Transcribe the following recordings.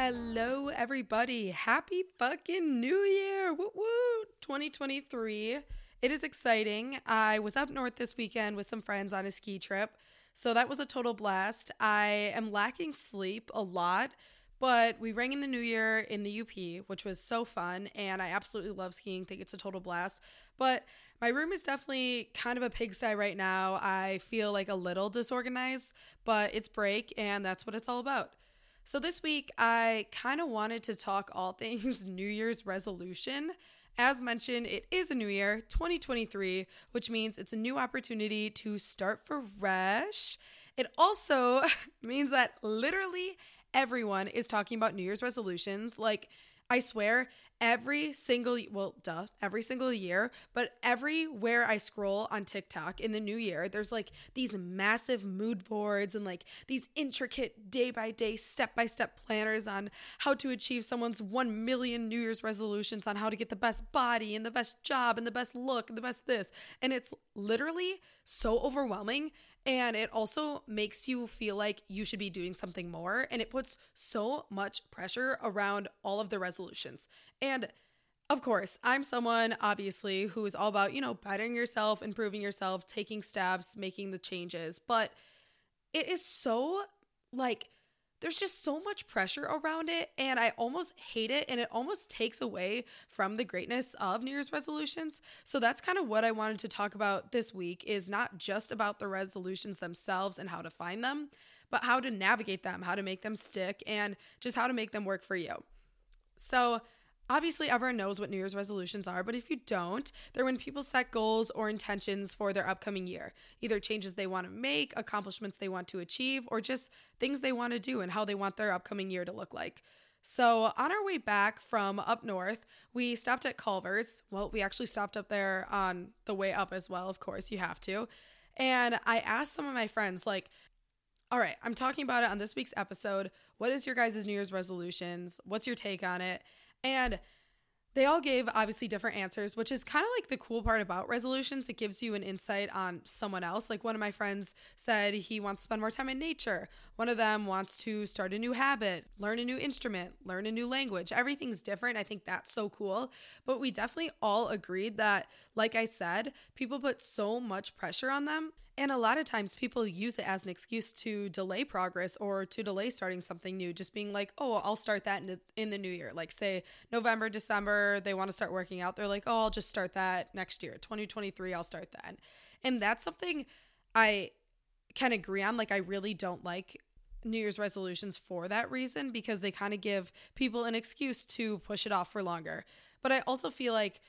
Hello, everybody. Happy fucking New Year. Woo woo. 2023. It is exciting. I was up north this weekend with some friends on a ski trip. So that was a total blast. I am lacking sleep a lot, but we rang in the new year in the UP, which was so fun. And I absolutely love skiing, think it's a total blast. But my room is definitely kind of a pigsty right now. I feel like a little disorganized, but it's break, and that's what it's all about. So, this week, I kind of wanted to talk all things New Year's resolution. As mentioned, it is a new year, 2023, which means it's a new opportunity to start fresh. It also means that literally everyone is talking about New Year's resolutions. Like, I swear, every single well duh every single year but everywhere i scroll on tiktok in the new year there's like these massive mood boards and like these intricate day by day step by step planners on how to achieve someone's 1 million new year's resolutions on how to get the best body and the best job and the best look and the best this and it's literally so overwhelming and it also makes you feel like you should be doing something more. And it puts so much pressure around all of the resolutions. And of course, I'm someone obviously who is all about, you know, bettering yourself, improving yourself, taking steps, making the changes. But it is so like, there's just so much pressure around it and I almost hate it and it almost takes away from the greatness of New Year's resolutions. So that's kind of what I wanted to talk about this week is not just about the resolutions themselves and how to find them, but how to navigate them, how to make them stick and just how to make them work for you. So, Obviously, everyone knows what New Year's resolutions are, but if you don't, they're when people set goals or intentions for their upcoming year, either changes they want to make, accomplishments they want to achieve, or just things they want to do and how they want their upcoming year to look like. So, on our way back from up north, we stopped at Culver's. Well, we actually stopped up there on the way up as well, of course, you have to. And I asked some of my friends, like, all right, I'm talking about it on this week's episode. What is your guys' New Year's resolutions? What's your take on it? And they all gave obviously different answers, which is kind of like the cool part about resolutions. It gives you an insight on someone else. Like one of my friends said he wants to spend more time in nature. One of them wants to start a new habit, learn a new instrument, learn a new language. Everything's different. I think that's so cool. But we definitely all agreed that, like I said, people put so much pressure on them and a lot of times people use it as an excuse to delay progress or to delay starting something new, just being like, oh, I'll start that in the, in the new year. Like, say, November, December, they want to start working out. They're like, oh, I'll just start that next year. 2023, I'll start that. And that's something I can agree on. Like, I really don't like New Year's resolutions for that reason because they kind of give people an excuse to push it off for longer. But I also feel like,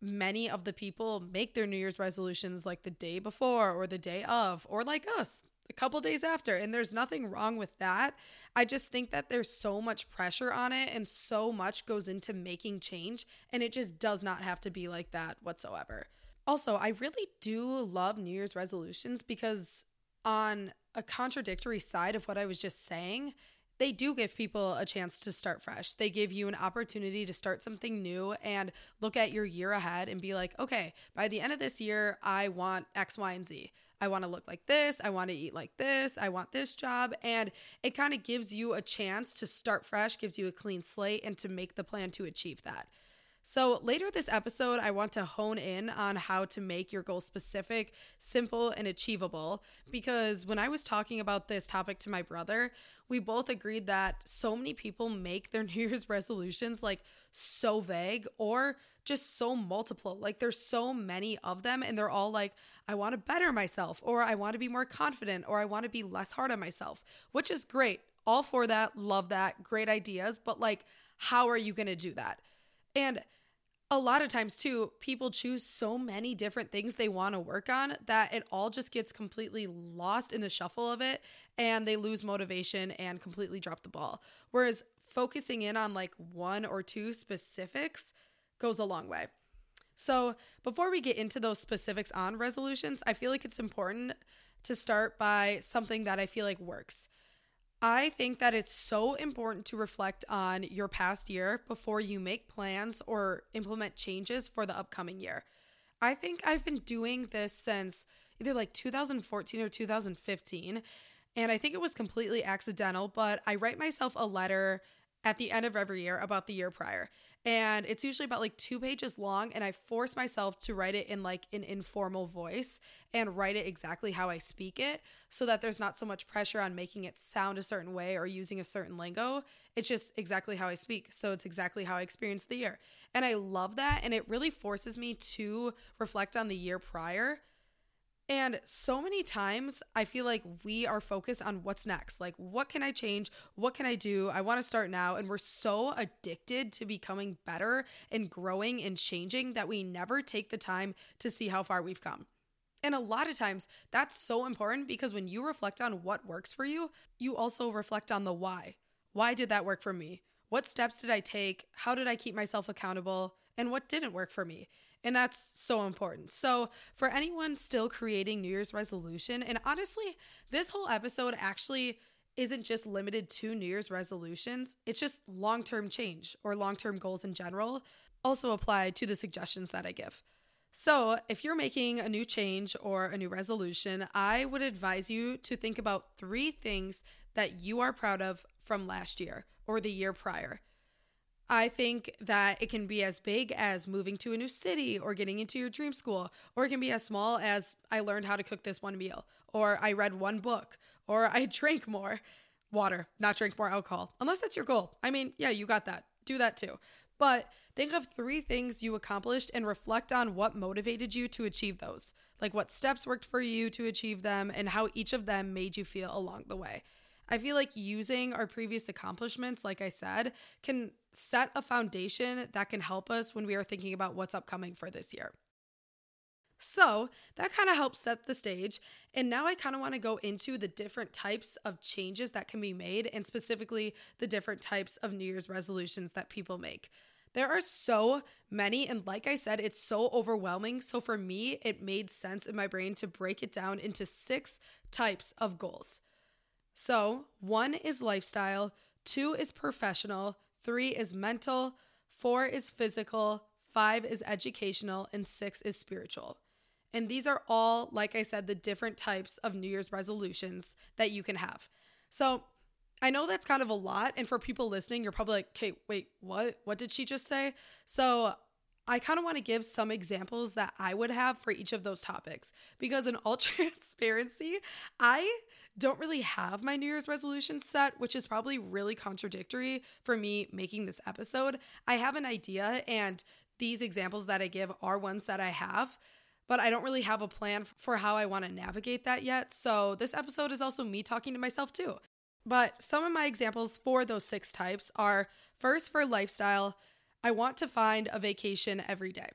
many of the people make their New Year's resolutions like the day before or the day of, or like us, a couple days after. And there's nothing wrong with that. I just think that there's so much pressure on it and so much goes into making change. And it just does not have to be like that whatsoever. Also, I really do love New Year's resolutions because, on a contradictory side of what I was just saying, they do give people a chance to start fresh. They give you an opportunity to start something new and look at your year ahead and be like, okay, by the end of this year, I want X, Y, and Z. I want to look like this. I want to eat like this. I want this job. And it kind of gives you a chance to start fresh, gives you a clean slate, and to make the plan to achieve that. So, later this episode, I want to hone in on how to make your goal specific, simple, and achievable. Because when I was talking about this topic to my brother, we both agreed that so many people make their New Year's resolutions like so vague or just so multiple. Like, there's so many of them, and they're all like, I want to better myself, or I want to be more confident, or I want to be less hard on myself, which is great. All for that. Love that. Great ideas. But, like, how are you going to do that? And a lot of times too people choose so many different things they want to work on that it all just gets completely lost in the shuffle of it and they lose motivation and completely drop the ball. Whereas focusing in on like one or two specifics goes a long way. So before we get into those specifics on resolutions i feel like it's important to start by something that i feel like works I think that it's so important to reflect on your past year before you make plans or implement changes for the upcoming year. I think I've been doing this since either like 2014 or 2015. And I think it was completely accidental, but I write myself a letter at the end of every year about the year prior and it's usually about like two pages long and i force myself to write it in like an informal voice and write it exactly how i speak it so that there's not so much pressure on making it sound a certain way or using a certain lingo. It's just exactly how i speak so it's exactly how i experienced the year. And i love that and it really forces me to reflect on the year prior and so many times I feel like we are focused on what's next. Like, what can I change? What can I do? I want to start now. And we're so addicted to becoming better and growing and changing that we never take the time to see how far we've come. And a lot of times that's so important because when you reflect on what works for you, you also reflect on the why. Why did that work for me? What steps did I take? How did I keep myself accountable? And what didn't work for me? And that's so important. So, for anyone still creating New Year's resolution, and honestly, this whole episode actually isn't just limited to New Year's resolutions, it's just long term change or long term goals in general, also apply to the suggestions that I give. So, if you're making a new change or a new resolution, I would advise you to think about three things that you are proud of from last year or the year prior. I think that it can be as big as moving to a new city or getting into your dream school, or it can be as small as I learned how to cook this one meal, or I read one book, or I drank more water, not drink more alcohol, unless that's your goal. I mean, yeah, you got that. Do that too. But think of three things you accomplished and reflect on what motivated you to achieve those. Like what steps worked for you to achieve them and how each of them made you feel along the way. I feel like using our previous accomplishments, like I said, can set a foundation that can help us when we are thinking about what's upcoming for this year. So that kind of helps set the stage. And now I kind of want to go into the different types of changes that can be made, and specifically the different types of New Year's resolutions that people make. There are so many, and like I said, it's so overwhelming. So for me, it made sense in my brain to break it down into six types of goals. So, one is lifestyle, two is professional, three is mental, four is physical, five is educational, and six is spiritual. And these are all, like I said, the different types of New Year's resolutions that you can have. So, I know that's kind of a lot. And for people listening, you're probably like, okay, wait, what? What did she just say? So, I kind of want to give some examples that I would have for each of those topics because, in all transparency, I don't really have my New Year's resolution set, which is probably really contradictory for me making this episode. I have an idea, and these examples that I give are ones that I have, but I don't really have a plan for how I want to navigate that yet. So, this episode is also me talking to myself too. But some of my examples for those six types are first for lifestyle, I want to find a vacation every day.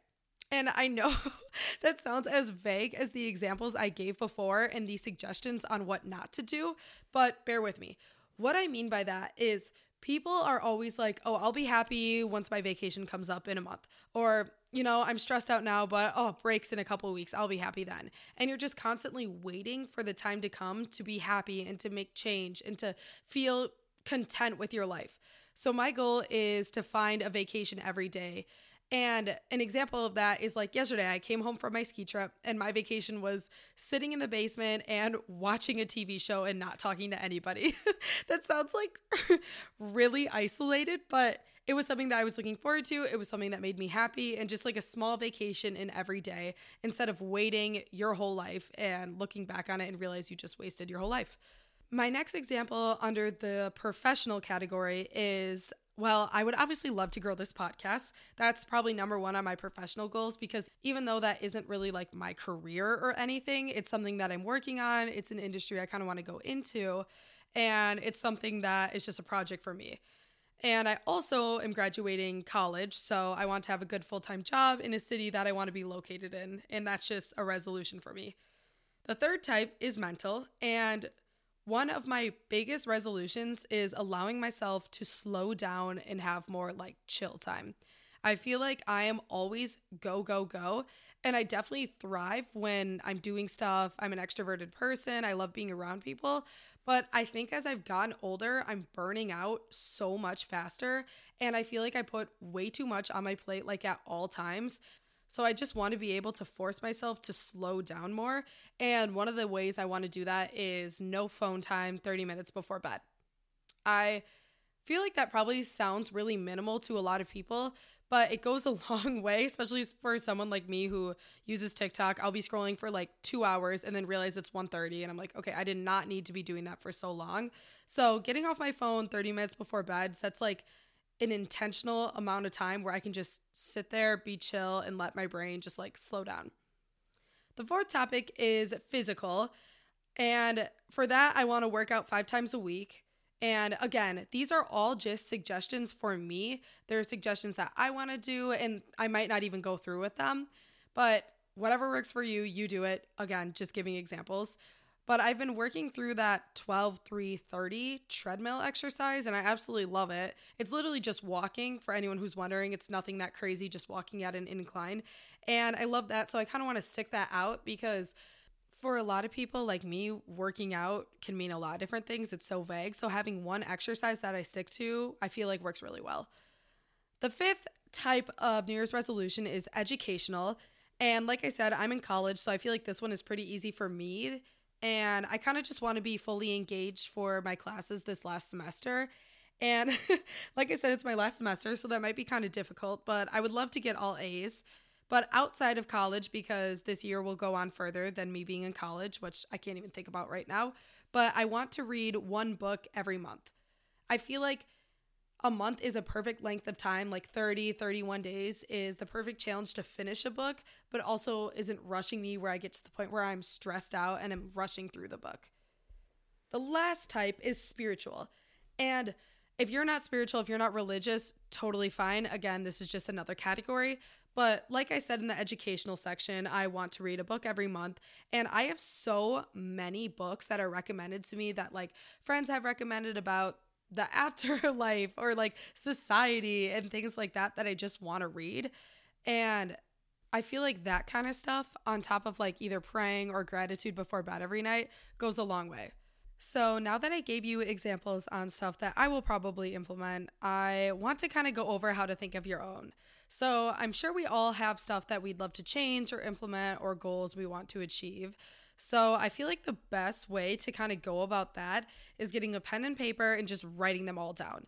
And I know that sounds as vague as the examples I gave before and the suggestions on what not to do, but bear with me. What I mean by that is people are always like, oh, I'll be happy once my vacation comes up in a month. Or, you know, I'm stressed out now, but oh, breaks in a couple weeks. I'll be happy then. And you're just constantly waiting for the time to come to be happy and to make change and to feel content with your life. So, my goal is to find a vacation every day and an example of that is like yesterday, I came home from my ski trip and my vacation was sitting in the basement and watching a TV show and not talking to anybody. that sounds like really isolated, but it was something that I was looking forward to. It was something that made me happy and just like a small vacation in every day instead of waiting your whole life and looking back on it and realize you just wasted your whole life. My next example under the professional category is well, I would obviously love to grow this podcast. That's probably number one on my professional goals because even though that isn't really like my career or anything, it's something that I'm working on. It's an industry I kind of want to go into. And it's something that is just a project for me. And I also am graduating college. So I want to have a good full time job in a city that I want to be located in. And that's just a resolution for me. The third type is mental. And one of my biggest resolutions is allowing myself to slow down and have more like chill time. I feel like I am always go, go, go. And I definitely thrive when I'm doing stuff. I'm an extroverted person. I love being around people. But I think as I've gotten older, I'm burning out so much faster. And I feel like I put way too much on my plate, like at all times. So I just want to be able to force myself to slow down more. And one of the ways I want to do that is no phone time 30 minutes before bed. I feel like that probably sounds really minimal to a lot of people, but it goes a long way, especially for someone like me who uses TikTok. I'll be scrolling for like 2 hours and then realize it's 1:30 and I'm like, "Okay, I did not need to be doing that for so long." So, getting off my phone 30 minutes before bed sets like an intentional amount of time where I can just sit there, be chill, and let my brain just like slow down. The fourth topic is physical. And for that, I want to work out five times a week. And again, these are all just suggestions for me. They're suggestions that I want to do, and I might not even go through with them. But whatever works for you, you do it. Again, just giving examples. But I've been working through that 12 3 30 treadmill exercise and I absolutely love it. It's literally just walking for anyone who's wondering. It's nothing that crazy, just walking at an incline. And I love that. So I kind of want to stick that out because for a lot of people like me, working out can mean a lot of different things. It's so vague. So having one exercise that I stick to, I feel like works really well. The fifth type of New Year's resolution is educational. And like I said, I'm in college, so I feel like this one is pretty easy for me and I kind of just want to be fully engaged for my classes this last semester. And like I said, it's my last semester, so that might be kind of difficult, but I would love to get all A's. But outside of college, because this year will go on further than me being in college, which I can't even think about right now, but I want to read one book every month. I feel like a month is a perfect length of time like 30 31 days is the perfect challenge to finish a book but also isn't rushing me where i get to the point where i'm stressed out and i'm rushing through the book. The last type is spiritual. And if you're not spiritual if you're not religious totally fine. Again this is just another category. But like I said in the educational section, I want to read a book every month. And I have so many books that are recommended to me that like friends have recommended about the afterlife or like society and things like that that I just want to read. And I feel like that kind of stuff, on top of like either praying or gratitude before bed every night, goes a long way. So, now that I gave you examples on stuff that I will probably implement, I want to kind of go over how to think of your own. So, I'm sure we all have stuff that we'd love to change or implement or goals we want to achieve. So I feel like the best way to kind of go about that is getting a pen and paper and just writing them all down.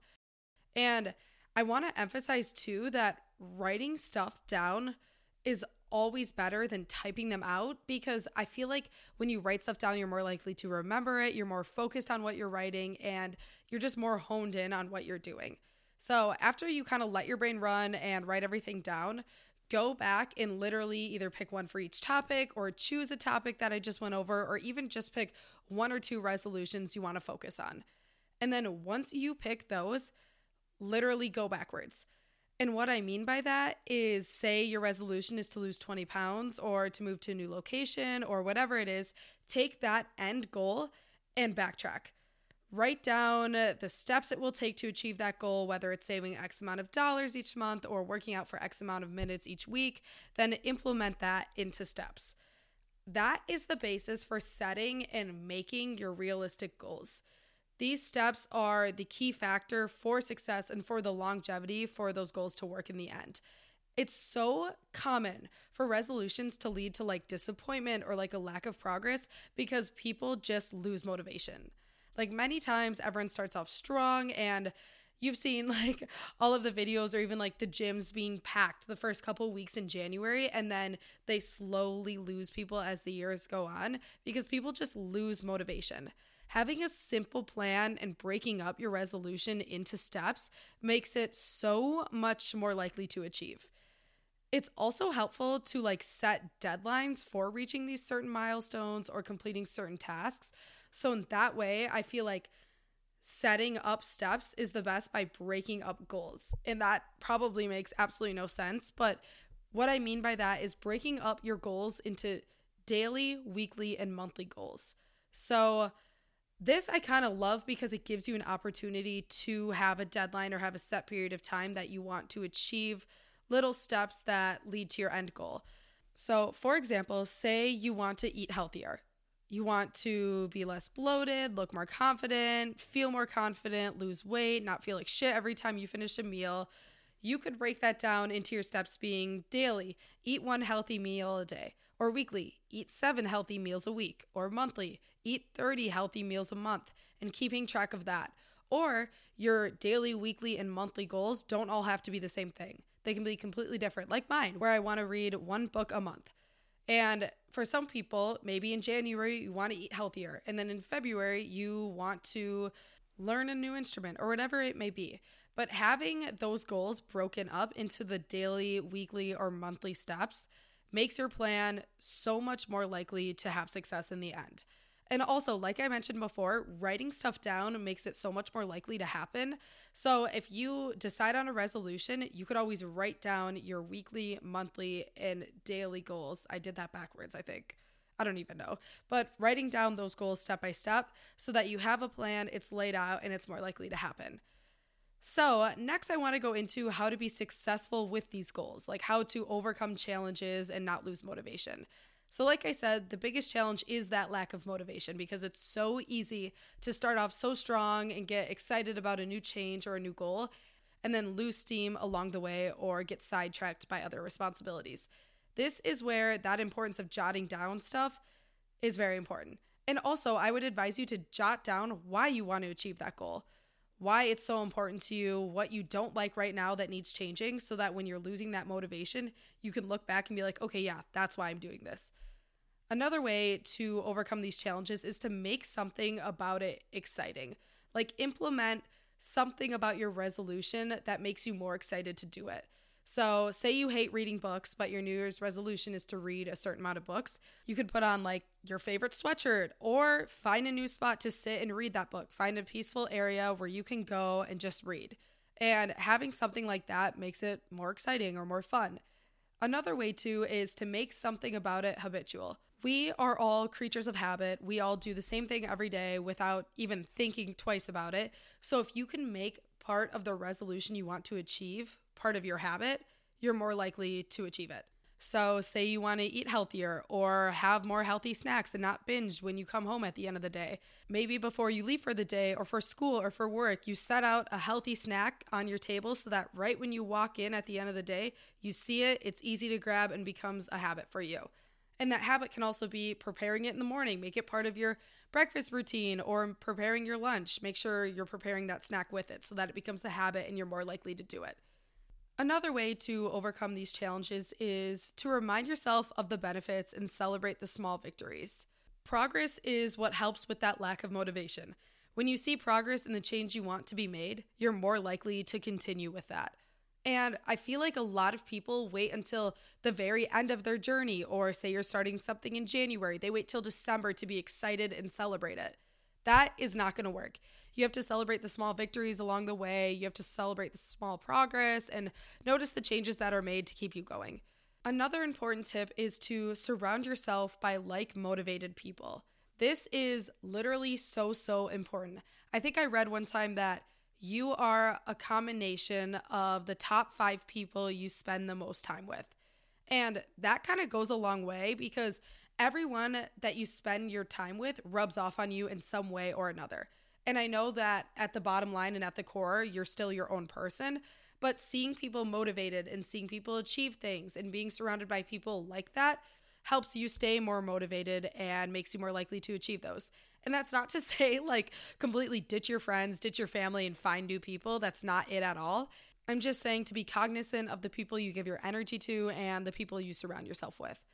And I want to emphasize too that writing stuff down is always better than typing them out because I feel like when you write stuff down, you're more likely to remember it, you're more focused on what you're writing, and you're just more honed in on what you're doing. So after you kind of let your brain run and write everything down, go back and literally either pick one for each topic or choose a topic that I just went over, or even just pick one or two resolutions you want to focus on. And then once you pick those, literally go backwards. And what I mean by that is say your resolution is to lose 20 pounds or to move to a new location or whatever it is, take that end goal and backtrack write down the steps it will take to achieve that goal, whether it's saving X amount of dollars each month or working out for X amount of minutes each week, then implement that into steps. That is the basis for setting and making your realistic goals. These steps are the key factor for success and for the longevity for those goals to work in the end. It's so common for resolutions to lead to like disappointment or like a lack of progress because people just lose motivation. Like many times, everyone starts off strong and you've seen like all of the videos or even like the gyms being packed the first couple weeks in January and then they slowly lose people as the years go on because people just lose motivation. Having a simple plan and breaking up your resolution into steps makes it so much more likely to achieve. It's also helpful to like set deadlines for reaching these certain milestones or completing certain tasks so in that way, I feel like setting up steps is the best by breaking up goals. And that probably makes absolutely no sense, but what I mean by that is breaking up your goals into daily, weekly, and monthly goals. So this I kind of love because it gives you an opportunity to have a deadline or have a set period of time that you want to achieve little steps that lead to your end goal. So, for example, say you want to eat healthier. You want to be less bloated, look more confident, feel more confident, lose weight, not feel like shit every time you finish a meal. You could break that down into your steps being daily, eat one healthy meal a day, or weekly, eat seven healthy meals a week, or monthly, eat 30 healthy meals a month, and keeping track of that. Or your daily, weekly, and monthly goals don't all have to be the same thing. They can be completely different, like mine, where I want to read one book a month. And for some people, maybe in January, you want to eat healthier. And then in February, you want to learn a new instrument or whatever it may be. But having those goals broken up into the daily, weekly, or monthly steps makes your plan so much more likely to have success in the end. And also, like I mentioned before, writing stuff down makes it so much more likely to happen. So, if you decide on a resolution, you could always write down your weekly, monthly, and daily goals. I did that backwards, I think. I don't even know. But writing down those goals step by step so that you have a plan, it's laid out, and it's more likely to happen. So, next, I want to go into how to be successful with these goals, like how to overcome challenges and not lose motivation. So, like I said, the biggest challenge is that lack of motivation because it's so easy to start off so strong and get excited about a new change or a new goal and then lose steam along the way or get sidetracked by other responsibilities. This is where that importance of jotting down stuff is very important. And also, I would advise you to jot down why you want to achieve that goal, why it's so important to you, what you don't like right now that needs changing, so that when you're losing that motivation, you can look back and be like, okay, yeah, that's why I'm doing this. Another way to overcome these challenges is to make something about it exciting. Like implement something about your resolution that makes you more excited to do it. So, say you hate reading books, but your New Year's resolution is to read a certain amount of books. You could put on like your favorite sweatshirt or find a new spot to sit and read that book. Find a peaceful area where you can go and just read. And having something like that makes it more exciting or more fun. Another way, too, is to make something about it habitual. We are all creatures of habit. We all do the same thing every day without even thinking twice about it. So if you can make part of the resolution you want to achieve part of your habit, you're more likely to achieve it. So, say you want to eat healthier or have more healthy snacks and not binge when you come home at the end of the day. Maybe before you leave for the day or for school or for work, you set out a healthy snack on your table so that right when you walk in at the end of the day, you see it, it's easy to grab, and becomes a habit for you. And that habit can also be preparing it in the morning. Make it part of your breakfast routine or preparing your lunch. Make sure you're preparing that snack with it so that it becomes a habit and you're more likely to do it. Another way to overcome these challenges is to remind yourself of the benefits and celebrate the small victories. Progress is what helps with that lack of motivation. When you see progress in the change you want to be made, you're more likely to continue with that. And I feel like a lot of people wait until the very end of their journey, or say you're starting something in January, they wait till December to be excited and celebrate it. That is not going to work. You have to celebrate the small victories along the way, you have to celebrate the small progress, and notice the changes that are made to keep you going. Another important tip is to surround yourself by like motivated people. This is literally so, so important. I think I read one time that you are a combination of the top five people you spend the most time with. And that kind of goes a long way because everyone that you spend your time with rubs off on you in some way or another. And I know that at the bottom line and at the core, you're still your own person. But seeing people motivated and seeing people achieve things and being surrounded by people like that helps you stay more motivated and makes you more likely to achieve those. And that's not to say like completely ditch your friends, ditch your family, and find new people. That's not it at all. I'm just saying to be cognizant of the people you give your energy to and the people you surround yourself with.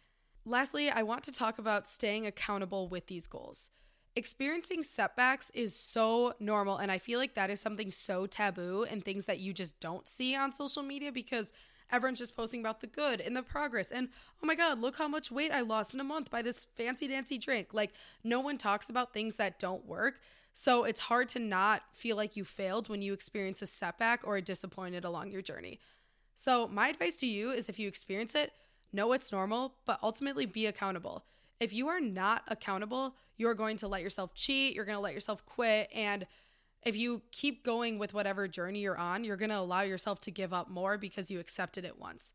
Lastly, I want to talk about staying accountable with these goals. Experiencing setbacks is so normal, and I feel like that is something so taboo and things that you just don't see on social media because everyone's just posting about the good and the progress and oh my god look how much weight i lost in a month by this fancy dancy drink. Like no one talks about things that don't work. So it's hard to not feel like you failed when you experience a setback or are disappointed along your journey. So my advice to you is if you experience it know it's normal but ultimately be accountable if you are not accountable you're going to let yourself cheat you're going to let yourself quit and if you keep going with whatever journey you're on, you're going to allow yourself to give up more because you accepted it once.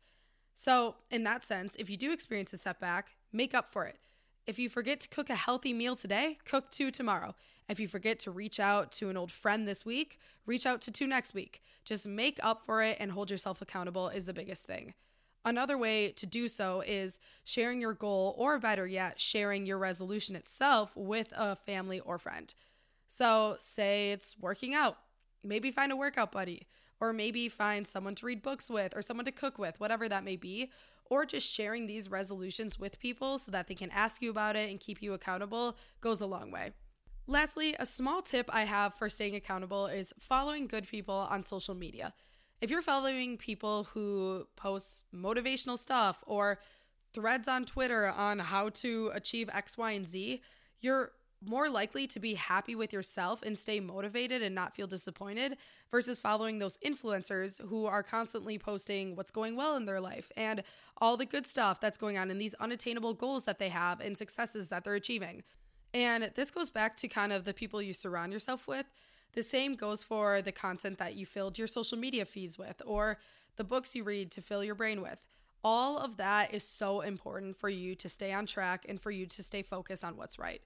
So, in that sense, if you do experience a setback, make up for it. If you forget to cook a healthy meal today, cook two tomorrow. If you forget to reach out to an old friend this week, reach out to two next week. Just make up for it and hold yourself accountable is the biggest thing. Another way to do so is sharing your goal, or better yet, sharing your resolution itself with a family or friend. So, say it's working out, maybe find a workout buddy or maybe find someone to read books with or someone to cook with, whatever that may be, or just sharing these resolutions with people so that they can ask you about it and keep you accountable goes a long way. Lastly, a small tip I have for staying accountable is following good people on social media. If you're following people who post motivational stuff or threads on Twitter on how to achieve X, Y, and Z, you're more likely to be happy with yourself and stay motivated and not feel disappointed versus following those influencers who are constantly posting what's going well in their life and all the good stuff that's going on and these unattainable goals that they have and successes that they're achieving. And this goes back to kind of the people you surround yourself with. The same goes for the content that you filled your social media feeds with or the books you read to fill your brain with. All of that is so important for you to stay on track and for you to stay focused on what's right.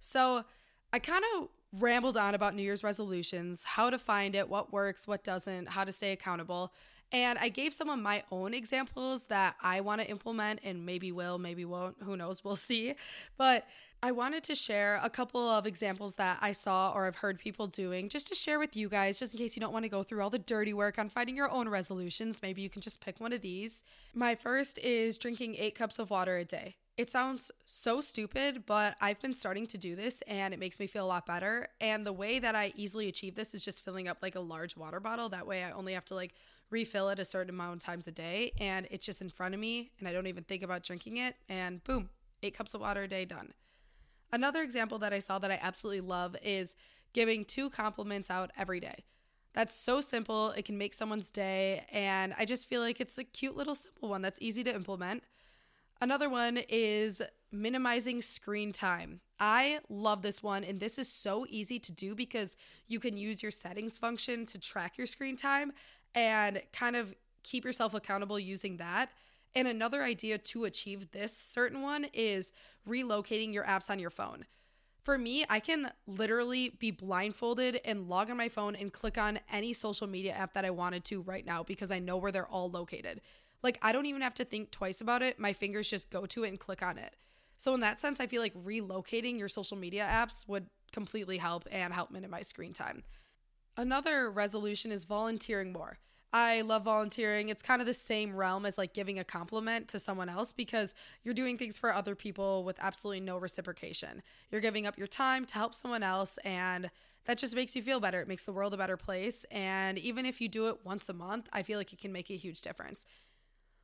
So I kind of rambled on about New Year's resolutions, how to find it, what works, what doesn't, how to stay accountable. And I gave some of my own examples that I want to implement and maybe will, maybe won't, who knows, we'll see. But I wanted to share a couple of examples that I saw or I've heard people doing just to share with you guys, just in case you don't want to go through all the dirty work on finding your own resolutions. Maybe you can just pick one of these. My first is drinking eight cups of water a day. It sounds so stupid, but I've been starting to do this and it makes me feel a lot better. And the way that I easily achieve this is just filling up like a large water bottle. That way I only have to like refill it a certain amount of times a day and it's just in front of me and I don't even think about drinking it. And boom, eight cups of water a day done. Another example that I saw that I absolutely love is giving two compliments out every day. That's so simple. It can make someone's day. And I just feel like it's a cute little simple one that's easy to implement. Another one is minimizing screen time. I love this one, and this is so easy to do because you can use your settings function to track your screen time and kind of keep yourself accountable using that. And another idea to achieve this certain one is relocating your apps on your phone. For me, I can literally be blindfolded and log on my phone and click on any social media app that I wanted to right now because I know where they're all located. Like I don't even have to think twice about it. My fingers just go to it and click on it. So in that sense, I feel like relocating your social media apps would completely help and help minimize screen time. Another resolution is volunteering more. I love volunteering. It's kind of the same realm as like giving a compliment to someone else because you're doing things for other people with absolutely no reciprocation. You're giving up your time to help someone else and that just makes you feel better. It makes the world a better place. And even if you do it once a month, I feel like it can make a huge difference.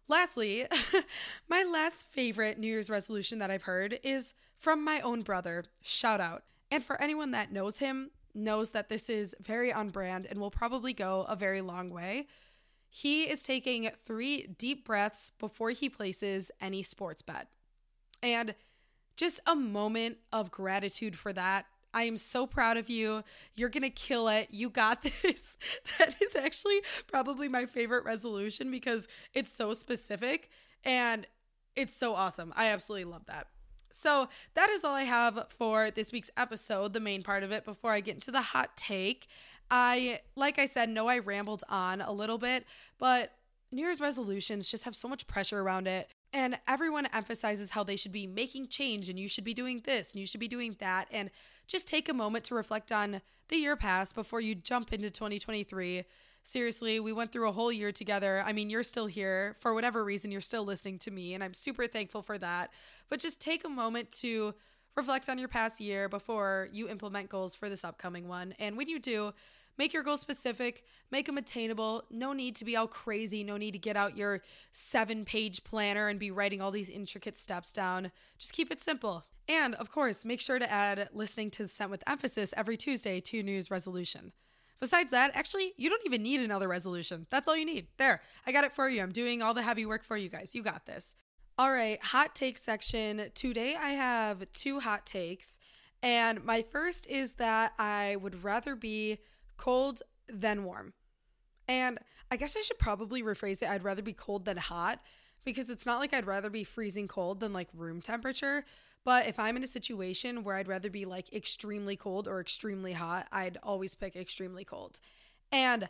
Lastly, my last favorite New Year's resolution that I've heard is from my own brother. Shout out. And for anyone that knows him, knows that this is very on brand and will probably go a very long way. He is taking three deep breaths before he places any sports bet. And just a moment of gratitude for that I am so proud of you. You're going to kill it. You got this. that is actually probably my favorite resolution because it's so specific and it's so awesome. I absolutely love that. So, that is all I have for this week's episode, the main part of it, before I get into the hot take. I, like I said, know I rambled on a little bit, but New Year's resolutions just have so much pressure around it. And everyone emphasizes how they should be making change and you should be doing this and you should be doing that. And just take a moment to reflect on the year past before you jump into 2023. Seriously, we went through a whole year together. I mean, you're still here. For whatever reason, you're still listening to me, and I'm super thankful for that. But just take a moment to reflect on your past year before you implement goals for this upcoming one. And when you do, Make your goals specific, make them attainable. No need to be all crazy. No need to get out your seven page planner and be writing all these intricate steps down. Just keep it simple. And of course, make sure to add listening to the Sent with Emphasis every Tuesday to News Resolution. Besides that, actually, you don't even need another resolution. That's all you need. There, I got it for you. I'm doing all the heavy work for you guys. You got this. All right, hot take section. Today I have two hot takes. And my first is that I would rather be cold than warm. And I guess I should probably rephrase it. I'd rather be cold than hot because it's not like I'd rather be freezing cold than like room temperature. But if I'm in a situation where I'd rather be like extremely cold or extremely hot, I'd always pick extremely cold. And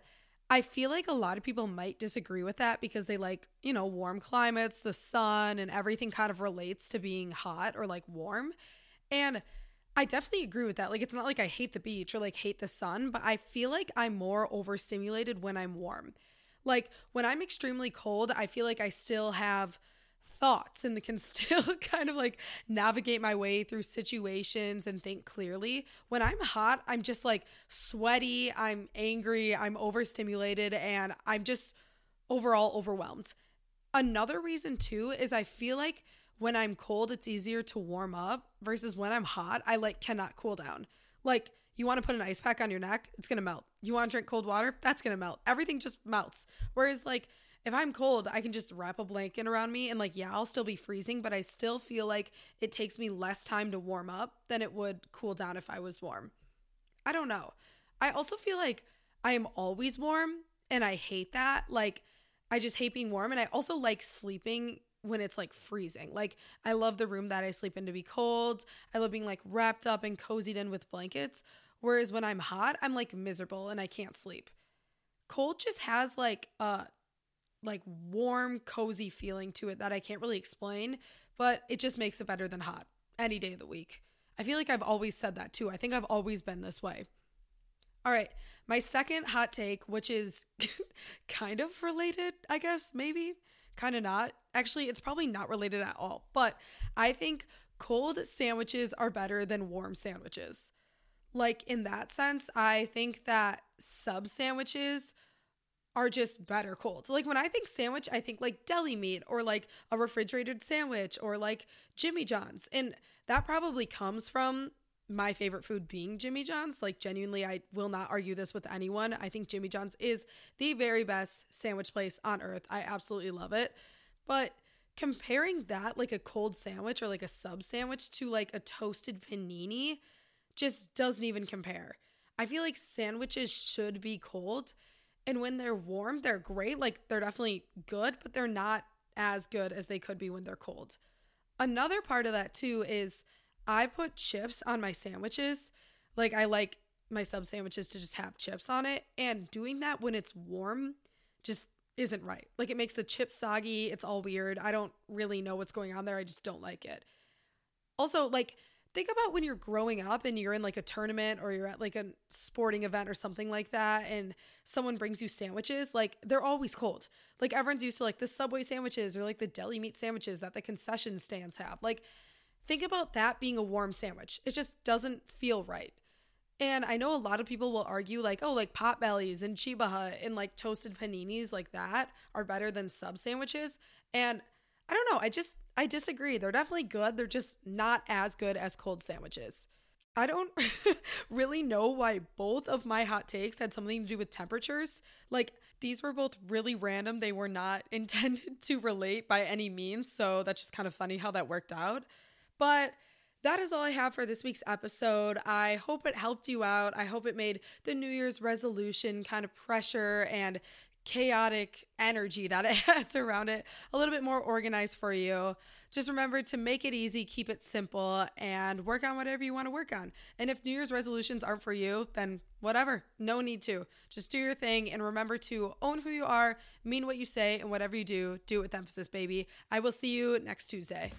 I feel like a lot of people might disagree with that because they like, you know, warm climates, the sun, and everything kind of relates to being hot or like warm. And I definitely agree with that. Like, it's not like I hate the beach or like hate the sun, but I feel like I'm more overstimulated when I'm warm. Like, when I'm extremely cold, I feel like I still have thoughts and can still kind of like navigate my way through situations and think clearly. When I'm hot, I'm just like sweaty, I'm angry, I'm overstimulated, and I'm just overall overwhelmed. Another reason, too, is I feel like when I'm cold, it's easier to warm up versus when I'm hot, I like cannot cool down. Like, you want to put an ice pack on your neck, it's going to melt. You want to drink cold water, that's going to melt. Everything just melts. Whereas, like, if I'm cold, I can just wrap a blanket around me and like yeah, I'll still be freezing, but I still feel like it takes me less time to warm up than it would cool down if I was warm. I don't know. I also feel like I am always warm and I hate that. Like I just hate being warm and I also like sleeping when it's like freezing. Like I love the room that I sleep in to be cold. I love being like wrapped up and cozied in with blankets. Whereas when I'm hot, I'm like miserable and I can't sleep. Cold just has like a like warm, cozy feeling to it that I can't really explain, but it just makes it better than hot any day of the week. I feel like I've always said that too. I think I've always been this way. All right, my second hot take, which is kind of related, I guess, maybe, kind of not. Actually, it's probably not related at all, but I think cold sandwiches are better than warm sandwiches. Like, in that sense, I think that sub sandwiches are just better cold. So like when I think sandwich, I think like deli meat or like a refrigerated sandwich or like Jimmy John's. And that probably comes from my favorite food being Jimmy John's. Like genuinely, I will not argue this with anyone. I think Jimmy John's is the very best sandwich place on earth. I absolutely love it. But comparing that like a cold sandwich or like a sub sandwich to like a toasted panini just doesn't even compare. I feel like sandwiches should be cold and when they're warm, they're great. Like they're definitely good, but they're not as good as they could be when they're cold. Another part of that too is I put chips on my sandwiches. Like I like my sub sandwiches to just have chips on it. And doing that when it's warm just isn't right. Like it makes the chips soggy. It's all weird. I don't really know what's going on there. I just don't like it. Also, like think about when you're growing up and you're in like a tournament or you're at like a sporting event or something like that and someone brings you sandwiches like they're always cold like everyone's used to like the subway sandwiches or like the deli meat sandwiches that the concession stands have like think about that being a warm sandwich it just doesn't feel right and I know a lot of people will argue like, oh, like Potbellys and Cheba Hut and like toasted paninis like that are better than sub sandwiches. And I don't know. I just I disagree. They're definitely good. They're just not as good as cold sandwiches. I don't really know why both of my hot takes had something to do with temperatures. Like, these were both really random. They were not intended to relate by any means. So that's just kind of funny how that worked out. But that is all I have for this week's episode. I hope it helped you out. I hope it made the New Year's resolution kind of pressure and chaotic energy that it has around it a little bit more organized for you. Just remember to make it easy, keep it simple, and work on whatever you want to work on. And if New Year's resolutions aren't for you, then whatever, no need to. Just do your thing and remember to own who you are, mean what you say, and whatever you do, do it with emphasis, baby. I will see you next Tuesday.